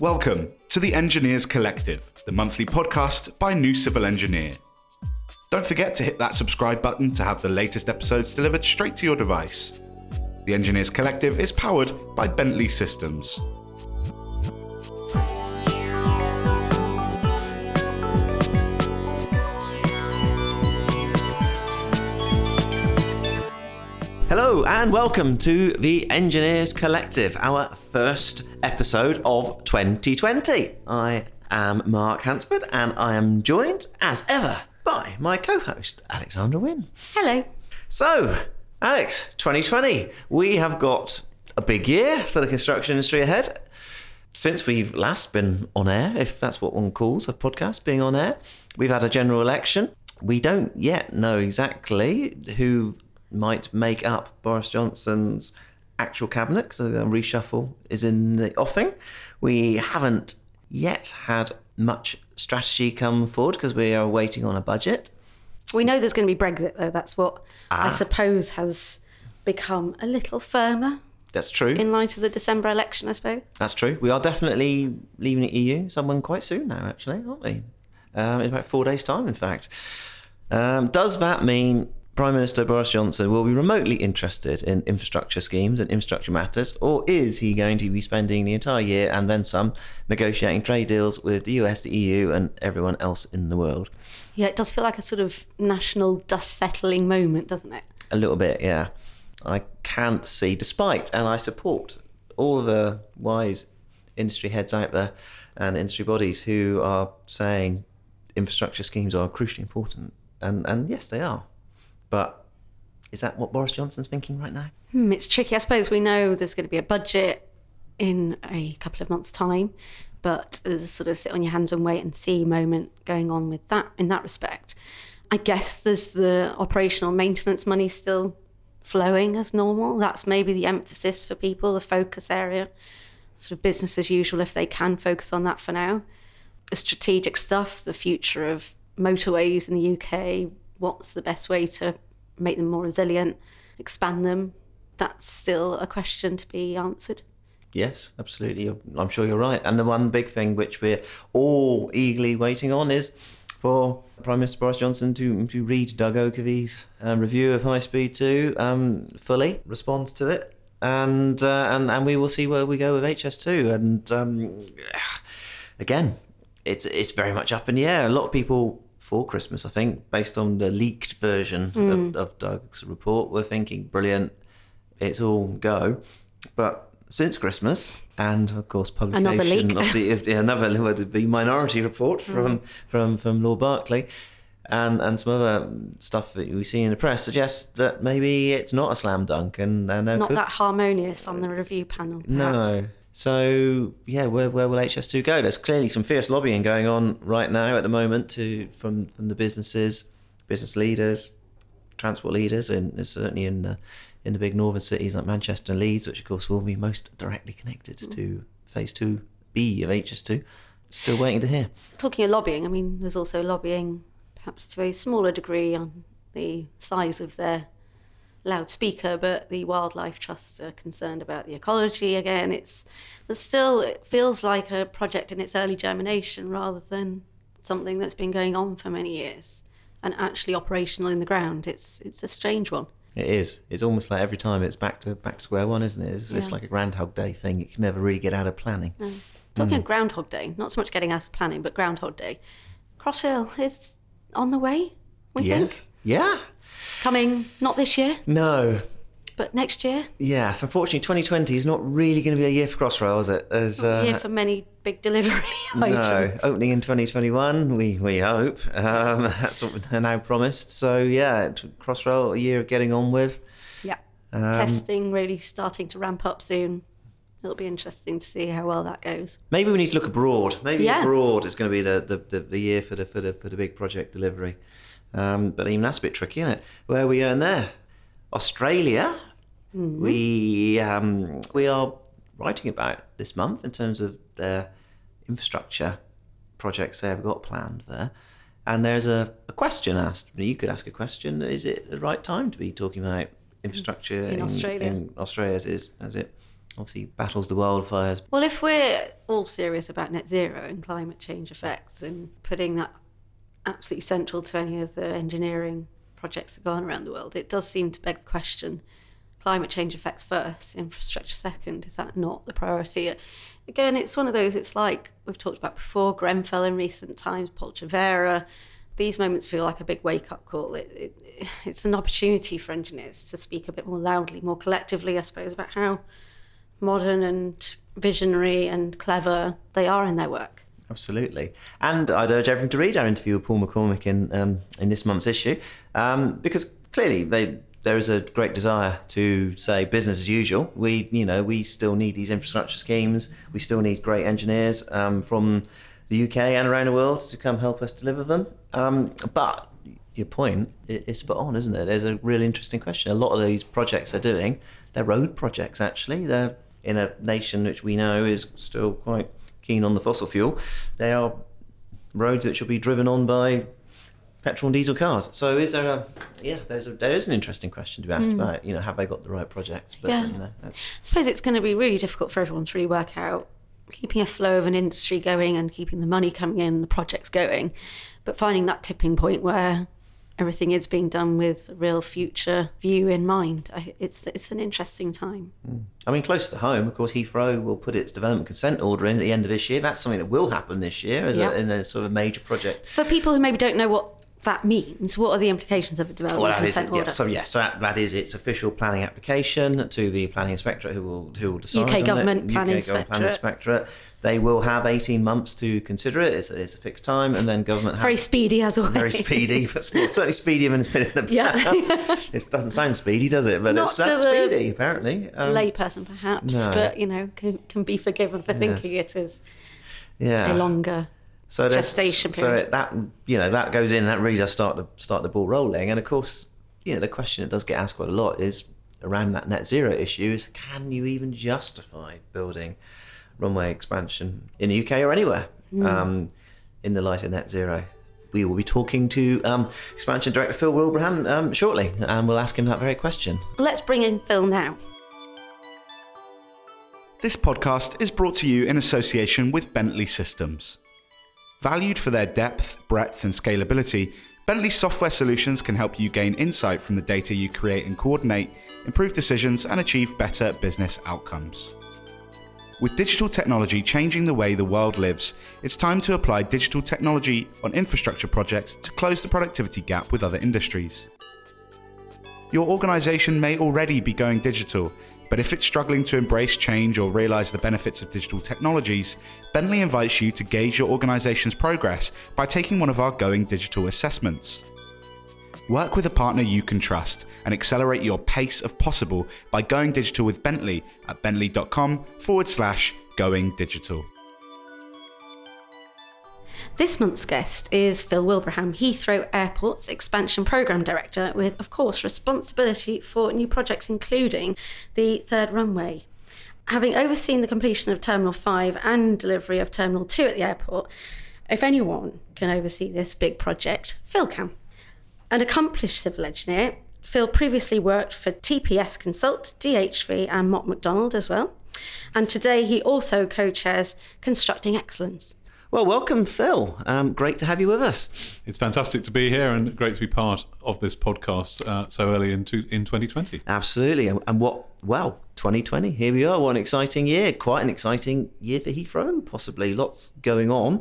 Welcome to the Engineers Collective, the monthly podcast by New Civil Engineer. Don't forget to hit that subscribe button to have the latest episodes delivered straight to your device. The Engineers Collective is powered by Bentley Systems. Hello and welcome to the Engineers Collective, our first episode of 2020. I am Mark Hansford and I am joined, as ever, by my co host, Alexandra Wynne. Hello. So, Alex, 2020, we have got a big year for the construction industry ahead. Since we've last been on air, if that's what one calls a podcast being on air, we've had a general election. We don't yet know exactly who might make up Boris Johnson's actual cabinet because the reshuffle is in the offing. We haven't yet had much strategy come forward because we are waiting on a budget. We know there's going to be Brexit, though. That's what Ah. I suppose has become a little firmer That's true. in light of the December election, I suppose. That's true. We are definitely leaving the EU, someone quite soon now, actually, aren't we? Um, in about four days' time, in fact. Um, does that mean Prime Minister Boris Johnson will be remotely interested in infrastructure schemes and infrastructure matters, or is he going to be spending the entire year and then some negotiating trade deals with the US, the EU, and everyone else in the world? Yeah, it does feel like a sort of national dust settling moment, doesn't it? A little bit, yeah. I can't see, despite, and I support all the wise industry heads out there and industry bodies who are saying infrastructure schemes are crucially important. And, and yes, they are. But is that what Boris Johnson's thinking right now? Hmm, it's tricky. I suppose we know there's going to be a budget in a couple of months' time, but there's a sort of sit on your hands and wait and see moment going on with that in that respect. I guess there's the operational maintenance money still flowing as normal. That's maybe the emphasis for people, the focus area, sort of business as usual if they can focus on that for now. The strategic stuff, the future of motorways in the UK, what's the best way to make them more resilient, expand them, that's still a question to be answered. Yes, absolutely. I'm sure you're right. And the one big thing which we're all eagerly waiting on is for Prime Minister Boris Johnson to to read Doug Oakervee's um, review of High Speed Two um, fully, respond to it, and uh, and and we will see where we go with HS2. And um, again, it's it's very much up in the air. A lot of people for Christmas, I think, based on the leaked version of, hmm. of Doug's report, We're thinking brilliant, it's all go. But since Christmas, and of course publication of the, of the another the minority report hmm. from from from Lord Berkeley. And, and some other stuff that we see in the press suggests that maybe it's not a slam dunk, and, and Not could that harmonious on the review panel. Perhaps. no. So yeah, where where will HS2 go? There's clearly some fierce lobbying going on right now at the moment to from from the businesses, business leaders, transport leaders, and certainly in uh, in the big northern cities like Manchester and Leeds, which of course will be most directly connected to Phase Two B of HS2. Still waiting to hear. Talking of lobbying, I mean, there's also lobbying, perhaps to a smaller degree, on the size of their loudspeaker, but the wildlife trusts are concerned about the ecology again. It's there's still it feels like a project in its early germination rather than something that's been going on for many years and actually operational in the ground. It's it's a strange one. It is. It's almost like every time it's back to back to square one, isn't it? It's, it's like a Groundhog Day thing. You can never really get out of planning. Mm. Talking mm. of Groundhog Day, not so much getting out of planning, but Groundhog Day. Crossrail is on the way, we think. Yes. Yeah. Coming not this year, No. but next year. Yes, unfortunately, 2020 is not really going to be a year for Crossrail, is it? As uh, year for many big delivery no, items. opening in 2021, we we hope. Um, that's what they're now promised. So yeah, t- Crossrail, a year of getting on with. Yeah. Um, Testing really starting to ramp up soon. It'll be interesting to see how well that goes. Maybe we need to look abroad. Maybe Yeah. abroad is going to be the, the, the, the year for the for the for the big project delivery. Um, but even that's a bit tricky, isn't it? Where are we going there? Australia. We um, we are writing about this month in terms of their infrastructure projects they have got planned there. And there's a, a question asked. You could ask a question: Is it the right time to be talking about infrastructure In Australia. In Australia, as is as it obviously battles the wildfires. Well, if we're all serious about net zero and climate change effects and putting that absolutely central to any of the engineering projects that go on around the world, it does seem to beg the question climate change effects first, infrastructure second. Is that not the priority? Again, it's one of those, it's like we've talked about before, Grenfell in recent times, Polcevera. These moments feel like a big wake up call. It, it, it's an opportunity for engineers to speak a bit more loudly, more collectively, I suppose, about how modern and visionary and clever they are in their work. Absolutely, and I'd urge everyone to read our interview with Paul McCormick in um, in this month's issue, um, because clearly they there is a great desire to say business as usual. We, you know, we still need these infrastructure schemes. We still need great engineers um, from the UK and around the world to come help us deliver them. Um, but your point is spot on, isn't it? There's a really interesting question. A lot of these projects they're doing, they're road projects actually. They're in a nation which we know is still quite keen on the fossil fuel. They are roads that should be driven on by petrol and diesel cars. So is there a yeah? There's a there is an interesting question to be asked mm. about. You know, have they got the right projects? But yeah. you know, that's... I suppose it's going to be really difficult for everyone to really work out keeping a flow of an industry going and keeping the money coming in, the projects going, but finding that tipping point where everything is being done with real future view in mind. I, it's it's an interesting time. Mm. I mean, close to home, of course, Heathrow will put its development consent order in at the end of this year. That's something that will happen this year as a, in a sort of major project. For people who maybe don't know what that means? What are the implications of a development well, consent is, order? Yeah, so yes, yeah, so that, that is its official planning application to the planning inspectorate, who will who will decide. UK government it. planning UK inspectorate. planning inspectorate. They will have eighteen months to consider it. It's, it's a fixed time, and then government very speedy as always. Very speedy, but certainly speedier than it's been in the past. Yeah. it doesn't sound speedy, does it? But Not it's that's speedy apparently. Um, layperson perhaps, no. but you know can, can be forgiven for yes. thinking it is yeah. a longer so gestation period. So that you know that goes in. That really does start to start the ball rolling. And of course, you know the question that does get asked quite a lot is around that net zero issue: is can you even justify building runway expansion in the UK or anywhere mm. um, in the light of net zero? We will be talking to um, expansion director Phil Wilbraham um, shortly, and we'll ask him that very question. Let's bring in Phil now. This podcast is brought to you in association with Bentley Systems. Valued for their depth, breadth, and scalability, Bentley software solutions can help you gain insight from the data you create and coordinate, improve decisions, and achieve better business outcomes. With digital technology changing the way the world lives, it's time to apply digital technology on infrastructure projects to close the productivity gap with other industries. Your organization may already be going digital, but if it's struggling to embrace change or realize the benefits of digital technologies, Bentley invites you to gauge your organization's progress by taking one of our Going Digital assessments. Work with a partner you can trust and accelerate your pace of possible by going digital with Bentley at bentley.com forward slash going digital. This month's guest is Phil Wilbraham, Heathrow Airport's Expansion Programme Director, with, of course, responsibility for new projects including the third runway. Having overseen the completion of Terminal 5 and delivery of Terminal 2 at the airport, if anyone can oversee this big project, Phil can. An accomplished civil engineer, Phil previously worked for TPS Consult, DHV, and Mott MacDonald as well. And today he also co chairs Constructing Excellence. Well, welcome, Phil. Um, great to have you with us. It's fantastic to be here and great to be part of this podcast uh, so early into in 2020. Absolutely. And, and what, well, 2020, here we are. What an exciting year. Quite an exciting year for Heathrow, possibly. Lots going on.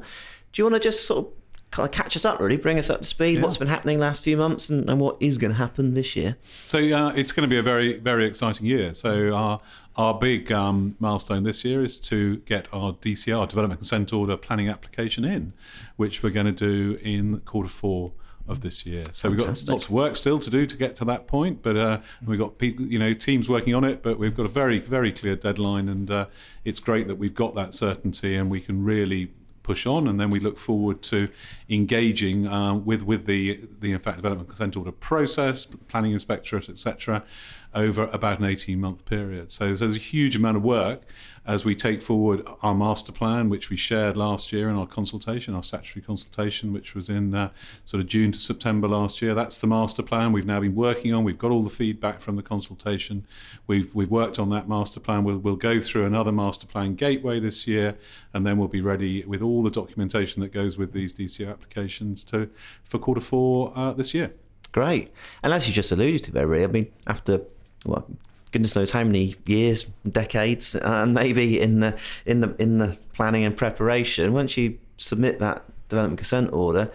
Do you want to just sort of kind of catch us up, really, bring us up to speed. Yeah. What's been happening last few months, and, and what is going to happen this year? So uh, it's going to be a very, very exciting year. So our our big um, milestone this year is to get our DCO development consent order planning application in, which we're going to do in quarter four of this year. So Fantastic. we've got lots of work still to do to get to that point, but uh, we've got people, you know, teams working on it. But we've got a very, very clear deadline, and uh, it's great that we've got that certainty, and we can really push on, and then we look forward to engaging uh, with with the the in fact development consent order process, planning inspectorate, etc., over about an 18 month period. So, so there's a huge amount of work as we take forward our master plan, which we shared last year in our consultation, our statutory consultation, which was in uh, sort of June to September last year. That's the master plan we've now been working on. We've got all the feedback from the consultation. We've we've worked on that master plan. We'll we'll go through another master plan gateway this year, and then we'll be ready with all the documentation that goes with these DCO applications to for quarter four uh, this year. Great. And as you just alluded to there, really, I mean, after well, goodness knows how many years, decades, and maybe in the in the in the planning and preparation, once you submit that development consent order,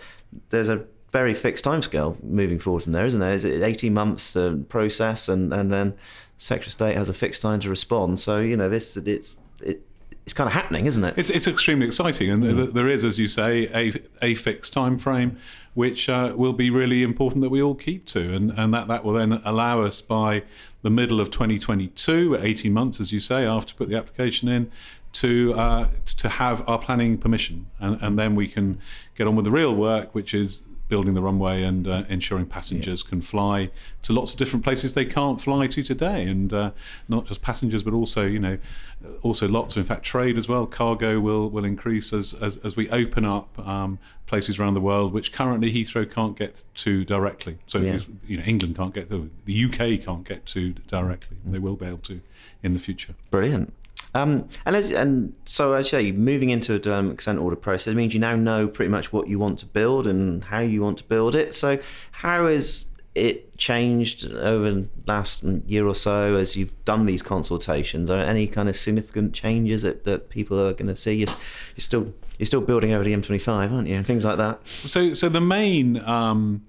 there's a very fixed timescale moving forward from there, isn't there? Is it 18 months uh, process, and and then Secretary of State has a fixed time to respond. So you know, this it's it, it's kind of happening, isn't it? It's, it's extremely exciting, and mm. there is, as you say, a, a fixed time frame, which uh, will be really important that we all keep to, and, and that, that will then allow us by the middle of 2022, 18 months, as you say, after put the application in, to uh, to have our planning permission, and, and then we can get on with the real work, which is building the runway and uh, ensuring passengers yeah. can fly to lots of different places they can't fly to today, and uh, not just passengers, but also you know, also lots of in fact trade as well. Cargo will will increase as as, as we open up um, places around the world which currently Heathrow can't get to directly. So yeah. you know, England can't get to, the UK can't get to directly. They will be able to in the future. Brilliant. Um, and as, and so as you say, moving into a development consent order process means you now know pretty much what you want to build and how you want to build it. So how has it changed over the last year or so as you've done these consultations? Are any kind of significant changes that, that people are going to see? You're, you're still you're still building over the M25, aren't you? And things like that. So so the main. Um,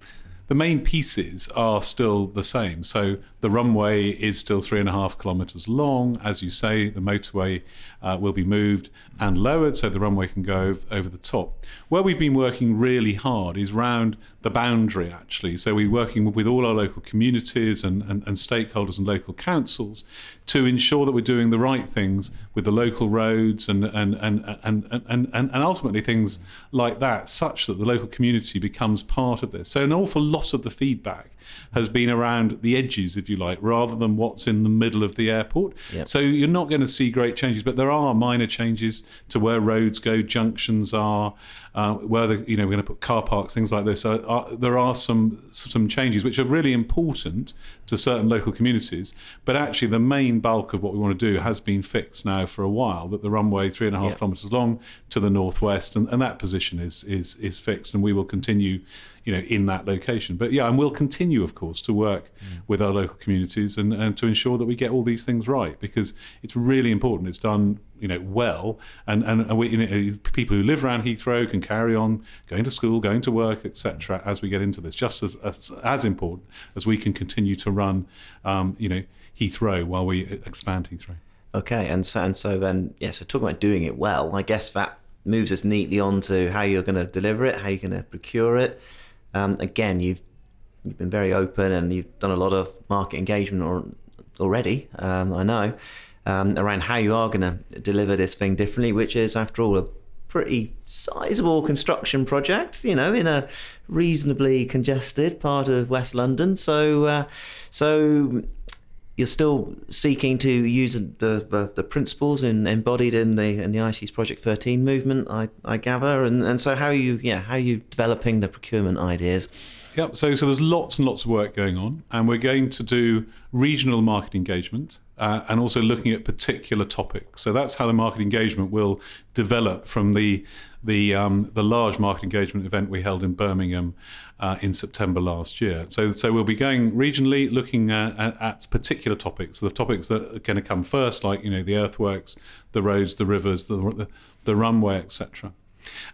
the main pieces are still the same. So the runway is still three and a half kilometres long. As you say, the motorway uh, will be moved and lowered so the runway can go over the top. Where we've been working really hard is round the boundary, actually. So we're working with all our local communities and, and, and stakeholders and local councils to ensure that we're doing the right things with the local roads and, and, and, and, and, and, and ultimately things like that, such that the local community becomes part of this. So an awful lot of the feedback has been around the edges, if you like, rather than what's in the middle of the airport. Yep. So you're not going to see great changes, but there are minor changes to where roads go, junctions are, uh, where the, you know we're going to put car parks, things like this. So uh, there are some some changes which are really important to certain local communities. But actually, the main bulk of what we want to do has been fixed now for a while. That the runway three and a half kilometres long to the northwest, and, and that position is is is fixed, and we will continue you know, in that location. But yeah, and we'll continue, of course, to work mm. with our local communities and, and to ensure that we get all these things right because it's really important. It's done, you know, well, and and we, you know, people who live around Heathrow can carry on going to school, going to work, etc. As we get into this, just as as, as important as we can continue to run, um, you know, Heathrow while we expand Heathrow. Okay, and so and so then, yeah. So talking about doing it well, I guess that moves us neatly on to how you're going to deliver it, how you're going to procure it. Um, again, you've you've been very open and you've done a lot of market engagement or, already. Um, I know um, around how you are going to deliver this thing differently, which is, after all, a pretty sizable construction project. You know, in a reasonably congested part of West London. So, uh, so you're still seeking to use the, the, the, principles in, embodied in the in the ICE's Project 13 movement, I, I gather, and, and so how are you yeah how are you developing the procurement ideas? Yep. So so there's lots and lots of work going on, and we're going to do regional market engagement uh, and also looking at particular topics. So that's how the market engagement will develop from the the um, the large market engagement event we held in Birmingham uh, in September last year. So so we'll be going regionally, looking at, at, at particular topics, the topics that are going to come first, like you know the earthworks, the roads, the rivers, the the, the runway, etc.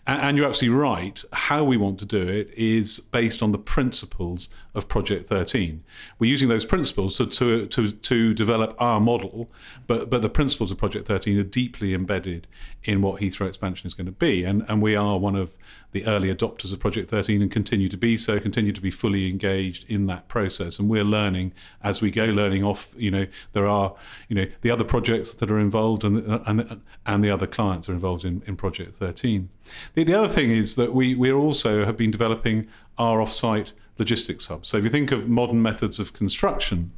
And you're absolutely right. How we want to do it is based on the principles of Project 13. We're using those principles to, to, to, to develop our model, but, but the principles of Project 13 are deeply embedded in what Heathrow expansion is going to be. And, and we are one of the early adopters of Project 13 and continue to be so, continue to be fully engaged in that process. And we're learning as we go, learning off, you know, there are, you know, the other projects that are involved and, and, and the other clients are involved in, in Project 13. The, the other thing is that we, we also have been developing our off-site logistics hub. So if you think of modern methods of construction,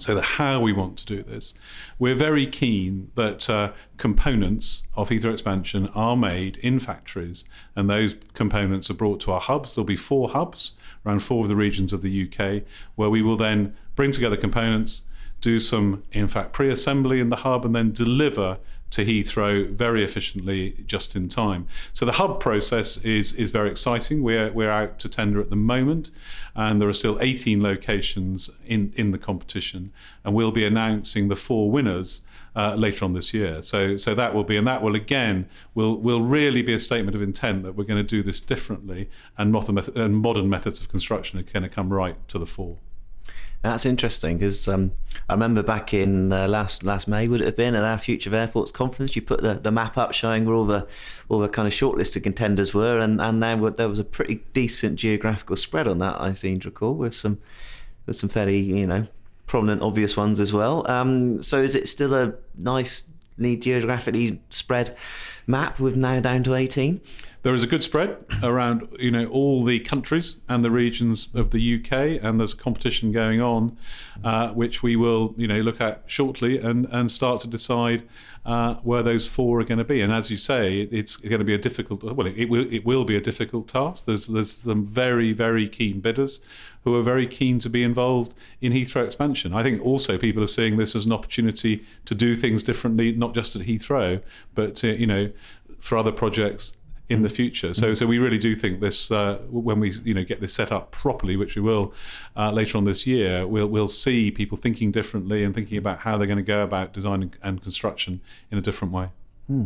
So, the how we want to do this, we're very keen that uh, components of Heathrow expansion are made in factories, and those components are brought to our hubs. There'll be four hubs around four of the regions of the UK, where we will then bring together components, do some, in fact, pre assembly in the hub, and then deliver to Heathrow very efficiently just in time. So the hub process is is very exciting. We're we're out to tender at the moment, and there are still 18 locations in in the competition, and we'll be announcing the four winners. Uh, later on this year, so so that will be, and that will again will will really be a statement of intent that we're going to do this differently, and modern, and modern methods of construction are going to come right to the fore. That's interesting because um, I remember back in uh, last last May would it have been at our Future of Airports conference, you put the, the map up showing where all the all the kind of shortlisted contenders were, and and there, there was a pretty decent geographical spread on that. I seem to recall with some with some fairly you know prominent obvious ones as well. Um, so is it still a nicely geographically spread map with now down to eighteen? There is a good spread around you know all the countries and the regions of the UK, and there's a competition going on, uh, which we will you know look at shortly and and start to decide. Uh, where those four are going to be, and as you say, it, it's going to be a difficult. Well, it, it, will. It will be a difficult task. There's there's some very very keen bidders who are very keen to be involved in Heathrow expansion. I think also people are seeing this as an opportunity to do things differently, not just at Heathrow, but you know for other projects in the future. So, so we really do think this uh, when we you know get this set up properly, which we will uh, later on this year, we'll we'll see people thinking differently and thinking about how they're going to go about design and construction in a different way. Hmm.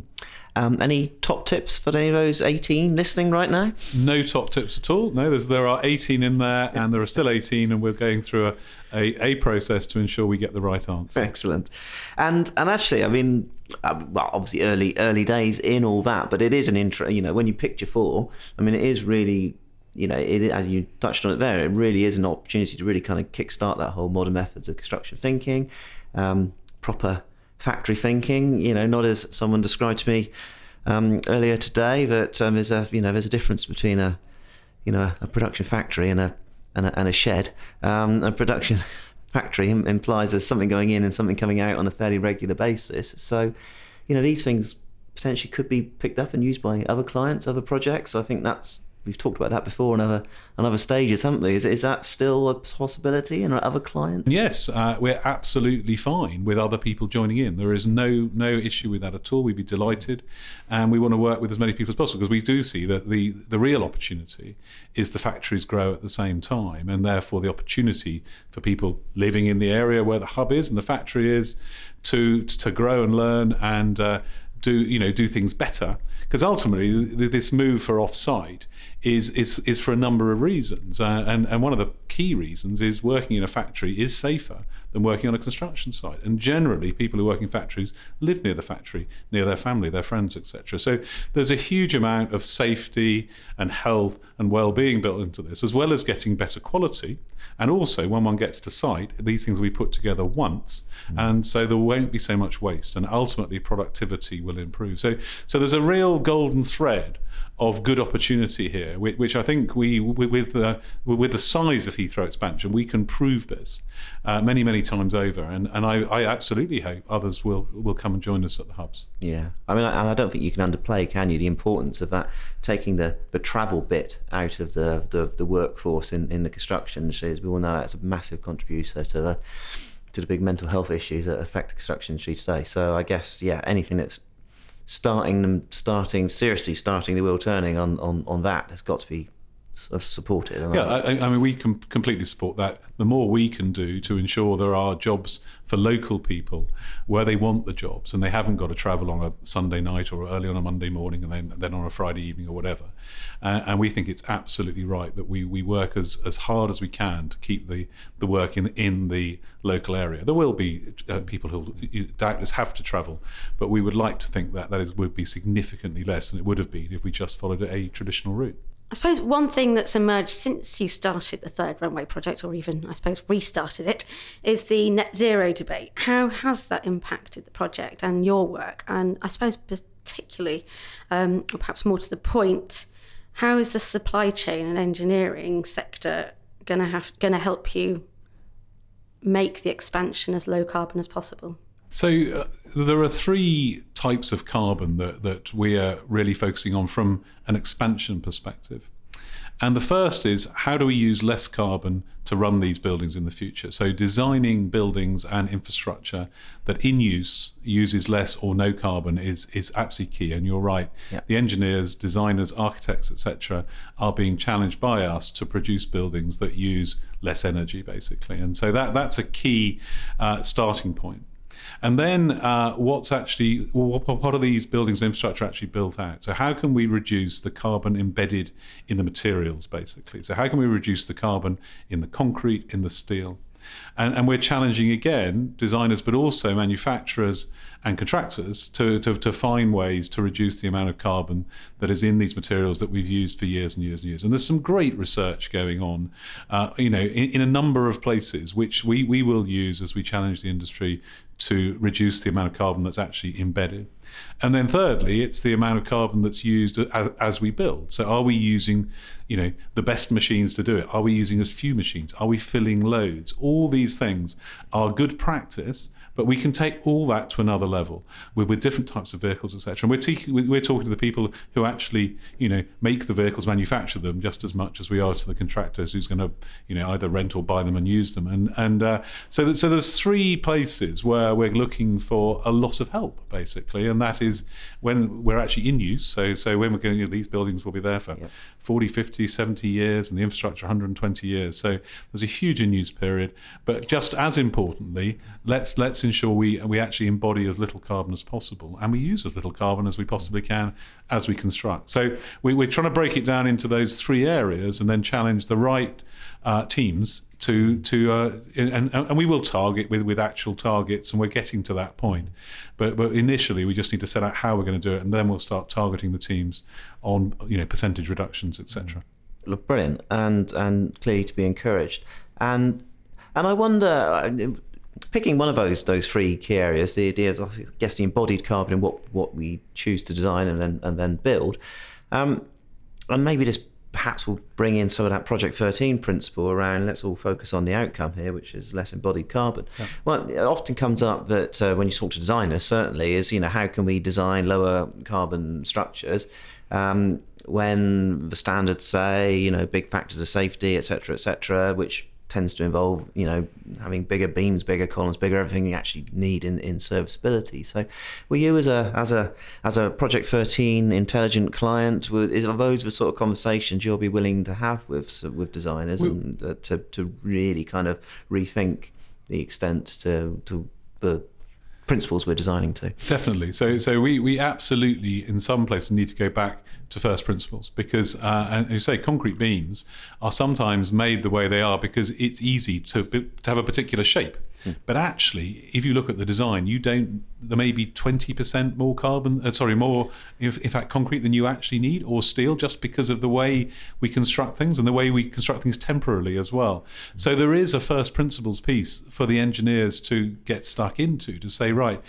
Um, any top tips for any of those 18 listening right now? No top tips at all. No, there are 18 in there, and there are still 18, and we're going through a, a, a process to ensure we get the right answer. Excellent. And and actually, I mean, uh, well, obviously early early days in all that, but it is an intro. You know, when you picture four, I mean, it is really. You know, it, as you touched on it there, it really is an opportunity to really kind of kickstart that whole modern methods of construction thinking, um, proper factory thinking. You know, not as someone described to me um, earlier today that um, there's a you know there's a difference between a you know a production factory and a and a, and a shed. Um, a production factory implies there's something going in and something coming out on a fairly regular basis. So, you know, these things potentially could be picked up and used by other clients, other projects. I think that's we've talked about that before on other on other stages, haven't we? Is, is that still a possibility in other clients? Yes, uh, we're absolutely fine with other people joining in. There is no no issue with that at all. We'd be delighted, and we want to work with as many people as possible because we do see that the the real opportunity is the factories grow at the same time, and therefore the opportunity for people living in the area where the hub is and the factory is to to grow and learn and uh, do you know do things better because ultimately this move for off-site is is is for a number of reasons uh, and and one of the key reasons is working in a factory is safer than working on a construction site and generally people who work in factories live near the factory near their family their friends etc so there's a huge amount of safety and health and well-being built into this as well as getting better quality and also, when one gets to site, these things will be put together once, mm. and so there won't be so much waste, and ultimately productivity will improve. So, so there's a real golden thread of good opportunity here, which I think we, with the with the size of Heathrow expansion, we can prove this uh, many many times over, and and I, I absolutely hope others will will come and join us at the hubs. Yeah, I mean, and I don't think you can underplay, can you, the importance of that taking the, the travel bit out of the, the, the workforce in, in the construction industry. As we all know, it's a massive contributor to the to the big mental health issues that affect the construction industry today. So I guess yeah, anything that's starting them starting seriously starting the wheel turning on on on that has got to be supported. Yeah, I, I, mean, we can completely support that. The more we can do to ensure there are jobs for local people where they want the jobs and they haven't got to travel on a Sunday night or early on a Monday morning and then, then on a Friday evening or whatever. Uh, and we think it's absolutely right that we, we work as, as hard as we can to keep the, the work in, in the local area. There will be uh, people who doubtless have to travel, but we would like to think that that is, would be significantly less than it would have been if we just followed a traditional route. I suppose one thing that's emerged since you started the third runway project, or even, I suppose, restarted it, is the net zero debate. How has that impacted the project and your work? And I suppose, particularly, um, or perhaps more to the point, how is the supply chain and engineering sector going to going to help you make the expansion as low carbon as possible? So uh, there are three types of carbon that, that we are really focusing on from an expansion perspective. And the first is how do we use less carbon to run these buildings in the future? So, designing buildings and infrastructure that in use uses less or no carbon is, is absolutely key. And you're right, the engineers, designers, architects, etc., are being challenged by us to produce buildings that use less energy, basically. And so that, that's a key uh, starting point. And then uh, what's actually what, what are these buildings and infrastructure actually built out? So how can we reduce the carbon embedded in the materials, basically? So how can we reduce the carbon in the concrete, in the steel? And, and we're challenging again designers, but also manufacturers and contractors to, to, to find ways to reduce the amount of carbon that is in these materials that we've used for years and years and years. And there's some great research going on, uh, you know, in, in a number of places, which we, we will use as we challenge the industry to reduce the amount of carbon that's actually embedded. And then thirdly, it's the amount of carbon that's used as, as, we build. So are we using, you know, the best machines to do it? Are we using as few machines? Are we filling loads? All these things are good practice, but we can take all that to another level with, with different types of vehicles, etc. And we're, te- we're talking to the people who actually, you know, make the vehicles, manufacture them, just as much as we are to the contractors who's going to, you know, either rent or buy them and use them. And and uh, so that, so there's three places where we're looking for a lot of help, basically, and that is when we're actually in use. So so when we're going, you know, these buildings will be there for Yep. 40, 50, 70 years, and the infrastructure 120 years. So there's a huge in-use period. But just as importantly, let's let's ensure we we actually embody as little carbon as possible, and we use as little carbon as we possibly can as we construct. So we, we're trying to break it down into those three areas, and then challenge the right uh, teams to to uh, and, and we will target with with actual targets and we're getting to that point but but initially we just need to set out how we're going to do it and then we'll start targeting the teams on you know percentage reductions etc Look, brilliant, and and clearly to be encouraged. And and I wonder, uh, picking one of those those three key areas, the idea is of I guess the embodied carbon in what what we choose to design and then and then build, um, and maybe this perhaps will bring in some of that Project 13 principle around let's all focus on the outcome here, which is less embodied carbon. Well, it often comes up that uh, when you talk to designers, certainly, is you know how can we design lower carbon structures um, when the standards say you know big factors of safety, etc., etc., which tends to involve you know having bigger beams, bigger columns, bigger everything you actually need in, in serviceability. So, were you as a as a as a Project 13 intelligent client, were, is are those the sort of conversations you'll be willing to have with with designers We- and uh, to to really kind of rethink the extent to to the principles we're designing to? Definitely. So, so we, we absolutely, in some places, need to go back to first principles because, uh, and you say, concrete beams are sometimes made the way they are because it's easy to, to have a particular shape. But actually, if you look at the design, you don't. There may be twenty percent more carbon. Uh, sorry, more if, in fact concrete than you actually need, or steel, just because of the way we construct things and the way we construct things temporarily as well. So there is a first principles piece for the engineers to get stuck into to say, right,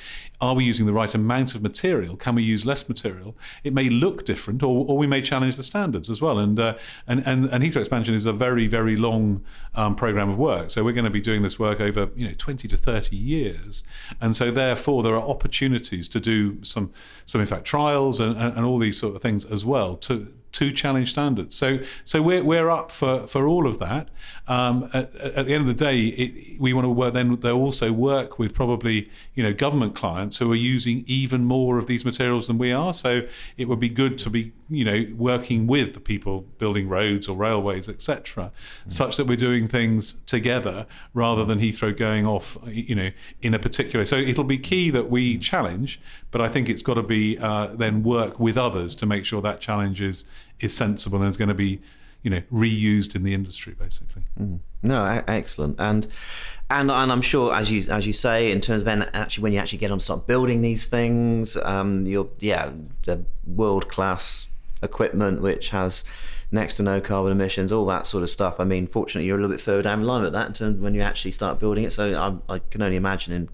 are we using the right amount of material? Can we use less material? It may look different, or, or we may challenge the standards as well. And uh, and, and and Heathrow expansion is a very very long um, program of work. So we're going to be doing this work over you know 20 to 30 years, and so therefore there are opportunities to do some some in fact trials and, and, and all these sort of things as well to to challenge standards. So so we're, we're up for, for all of that. Um, at, at the end of the day, it, we want to work, then they also work with probably you know government clients who are using even more of these materials than we are. So it would be good to be you know working with the people building roads or railways, etc., such that we're doing things together rather than Heathrow going off you know in a particular. So it'll be key that we challenge, but I think it's got to be uh, then work with others to make sure that challenge is is sensible and is going to be you know reused in the industry basically. No, e- excellent, and and and I'm sure, as you as you say, in terms of then actually when you actually get on start building these things, um, you're yeah, the world class equipment which has next to no carbon emissions, all that sort of stuff. I mean, fortunately, you're a little bit further down the line with that when you actually start building it. So I, I can only imagine in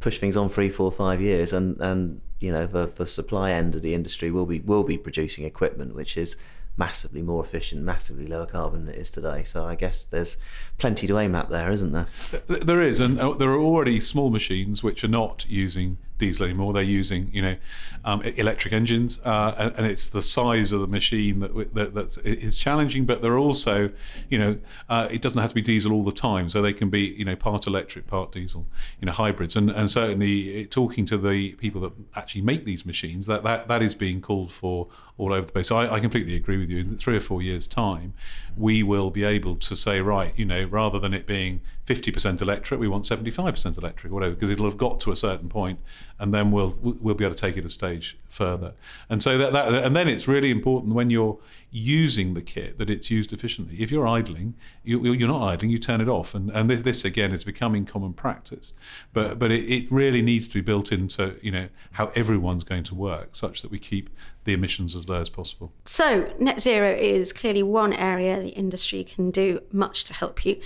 push things on three, four, five years, and and you know the, the supply end of the industry will be will be producing equipment which is massively more efficient, massively lower carbon than it is today. So I guess there's plenty to aim at there, isn't there? There is, and uh, there are already small machines which are not using diesel anymore. They're using, you know, um, electric engines, uh, and, and, it's the size of the machine that, that that is challenging. But they're also, you know, uh, it doesn't have to be diesel all the time, so they can be, you know, part electric, part diesel, you know, hybrids. And and certainly talking to the people that actually make these machines, that that, that is being called for all over the place. So I, I, completely agree with you. In three or four years' time, we will be able to say, right, you know, rather than it being 50% electric, we want 75% electric, whatever, because it'll have got to a certain point, and then we'll we'll be able to take it a stage further. And so that, that and then it's really important when you're using the kit that it's used efficiently. If you're idling, you, are not idling, you turn it off. And, and this, this, again is becoming common practice. But, but it, it really needs to be built into you know how everyone's going to work such that we keep the emissions as low as possible. So, net zero is clearly one area the industry can do much to help you.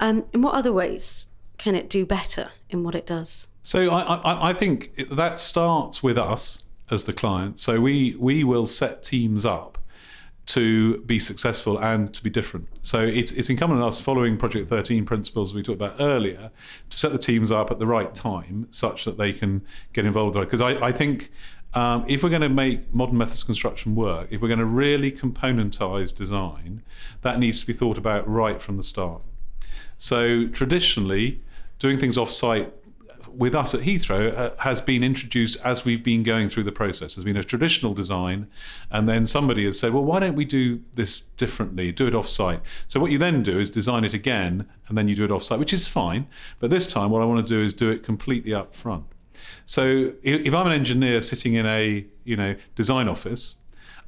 Um, in what other ways can it do better in what it does? So, I, I, I think that starts with us as the client. So, we, we will set teams up to be successful and to be different. So it's, it's incumbent on us following Project 13 principles we talked about earlier to set the teams up at the right time such that they can get involved. Because I, I think um, if we're going to make modern methods construction work, if we're going to really componentize design, that needs to be thought about right from the start. So traditionally, doing things off-site with us at Heathrow uh, has been introduced as we've been going through the process. There's been a traditional design, and then somebody has said, well, why don't we do this differently, do it off site? So, what you then do is design it again, and then you do it off site, which is fine. But this time, what I want to do is do it completely up front. So if I'm an engineer sitting in a you know design office,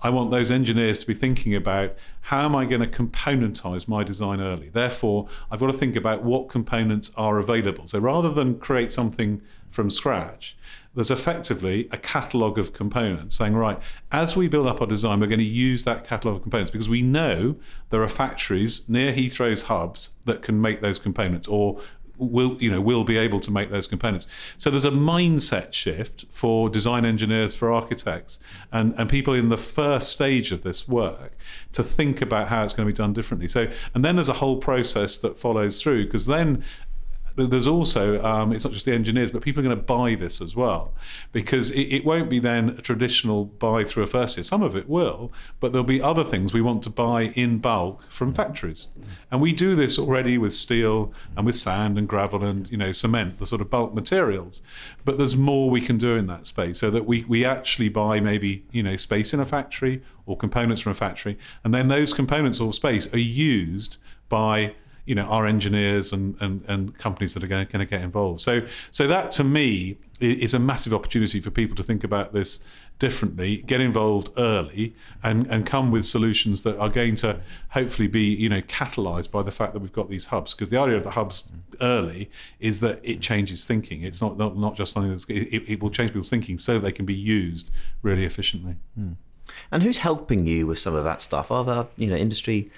I want those engineers to be thinking about how am I going to componentize my design early. Therefore, I've got to think about what components are available. So rather than create something from scratch, there's effectively a catalogue of components saying, right, as we build up our design, we're going to use that catalogue of components because we know there are factories near Heathrow's hubs that can make those components or will you know will be able to make those components. So there's a mindset shift for design engineers, for architects, and and people in the first stage of this work to think about how it's going to be done differently. So and then there's a whole process that follows through because then there's also um, it's not just the engineers, but people are going to buy this as well because it, it, won't be then a traditional buy through a first year. Some of it will, but there'll be other things we want to buy in bulk from factories, and we do this already with steel and with sand and gravel and you know cement, the sort of bulk materials. But there's more we can do in that space so that we we actually buy maybe you know space in a factory or components from a factory, and then those components or space are used by you know our engineers and, and, and companies that are going, to get involved. So so that to me is a massive opportunity for people to think about this differently, get involved early, and, and come with solutions that are going to hopefully be you know catalyzed by the fact that we've got these hubs. Because the idea of the hubs early is that it changes thinking. It's not not, not just something that's it, it will change people's thinking so they can be used really efficiently. Mm. And who's helping you with some of that stuff? Are there you know industry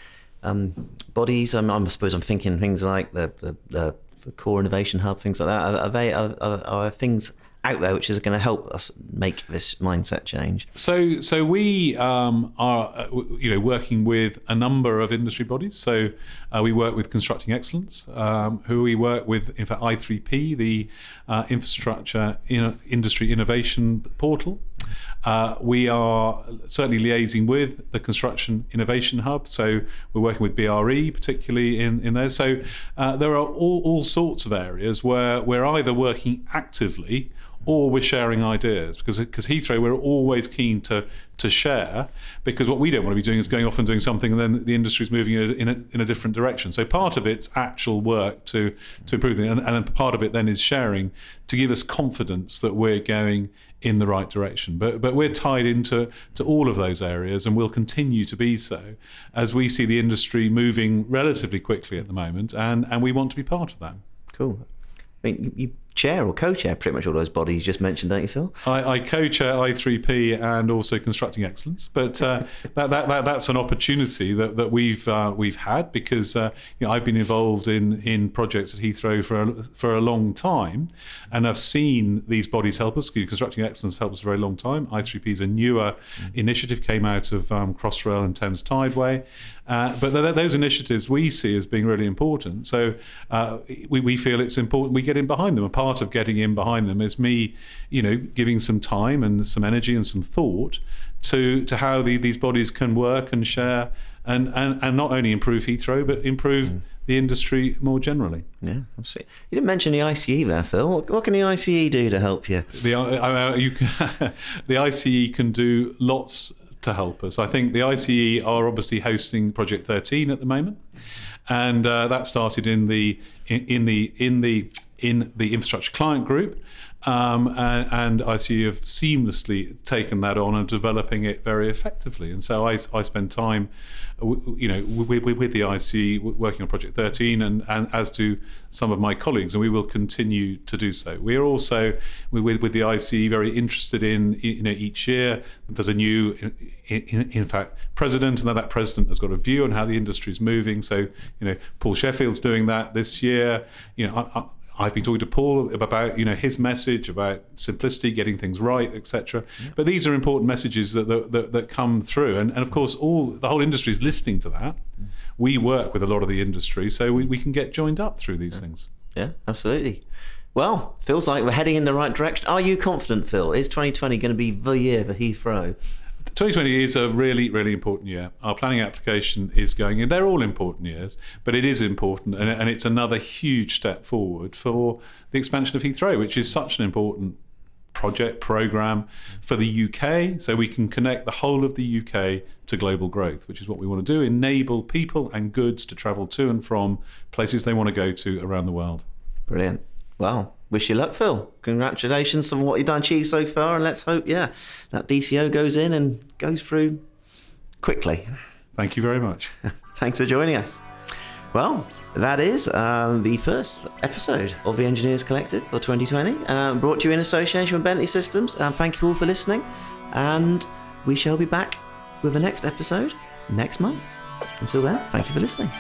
um, bodies. I'm, I suppose I'm thinking things like the, the, the, the core innovation hub, things like that. Are, are they are, are, are things out there which is going to help us make this mindset change? So, so we um, are, uh, you know, working with a number of industry bodies. So, uh, we work with Constructing Excellence, um, who we work with, in fact, I3P, the uh, Infrastructure in- Industry Innovation Portal. Uh, we are certainly liaising with the Construction Innovation Hub. So we're working with BRE, particularly in, in there. So uh, there are all, all sorts of areas where we're either working actively or we're sharing ideas because because Heathrow we're always keen to to share because what we don't want to be doing is going off and doing something and then the industry is moving in a, in a, in a different direction. So part of it's actual work to to improve it, and, and part of it then is sharing to give us confidence that we're going in the right direction. But but we're tied into to all of those areas and we'll continue to be so as we see the industry moving relatively quickly at the moment, and and we want to be part of that. Cool. I mean, you, chair or co-chair pretty much all those bodies just mentioned, don't you, Phil? I, I co-chair I3P and also Constructing Excellence, but uh, that, that, that, that's an opportunity that, that we've uh, we've had because uh, you know, I've been involved in, in projects at Heathrow for a, for a long time, and I've seen these bodies help us. Constructing Excellence helped us for a very long time. I3P is a newer initiative, came out of um, Crossrail and Thames Tideway, uh, but th- those initiatives we see as being really important. So uh, we, we feel it's important we get in behind them. A part of getting in behind them is me, you know, giving some time and some energy and some thought to to how the, these bodies can work and share and, and, and not only improve Heathrow but improve mm. the industry more generally. Yeah, absolutely. You didn't mention the ICE there, Phil. What, what can the ICE do to help you? The uh, you can, the ICE can do lots to help us. I think the ICE are obviously hosting Project 13 at the moment, and uh, that started in the in, in the in the in the infrastructure client group. Um, and, and have seamlessly taken that on and developing it very effectively. And so I, I spend time, you know, with, with the ICE working on Project 13, and, and as do some of my colleagues, and we will continue to do so. We are also with, with the ICE very interested in, you know, each year there's a new, in, in, in fact, president, and that that president has got a view on how the industry is moving. So, you know, Paul Sheffield's doing that this year. You know, I, I, I've been talking to Paul about you know his message about simplicity, getting things right, etc. Yeah. But these are important messages that that, that, that come through, and, and of course, all the whole industry is listening to that. Mm. We work with a lot of the industry, so we, we can get joined up through these yeah. things. Yeah, absolutely. Well, feels like we're heading in the right direction. Are you confident, Phil? Is 2020 going to be the year for Heathrow? 2020 is a really, really important year. Our planning application is going in. They're all important years, but it is important, and, and it's another huge step forward for the expansion of Heathrow, which is such an important project program for the UK so we can connect the whole of the UK to global growth which is what we want to do enable people and goods to travel to and from places they want to go to around the world brilliant well wish you luck, Phil. Congratulations on what you've done achieved so far, and let's hope, yeah, that DCO goes in and goes through quickly. Thank you very much. Thanks for joining us. Well, that is um, the first episode of the Engineers Collective for 2020, um, brought to you in association with Bentley Systems. Um, thank you all for listening, and we shall be back with the next episode next month. Until then, thank you for listening.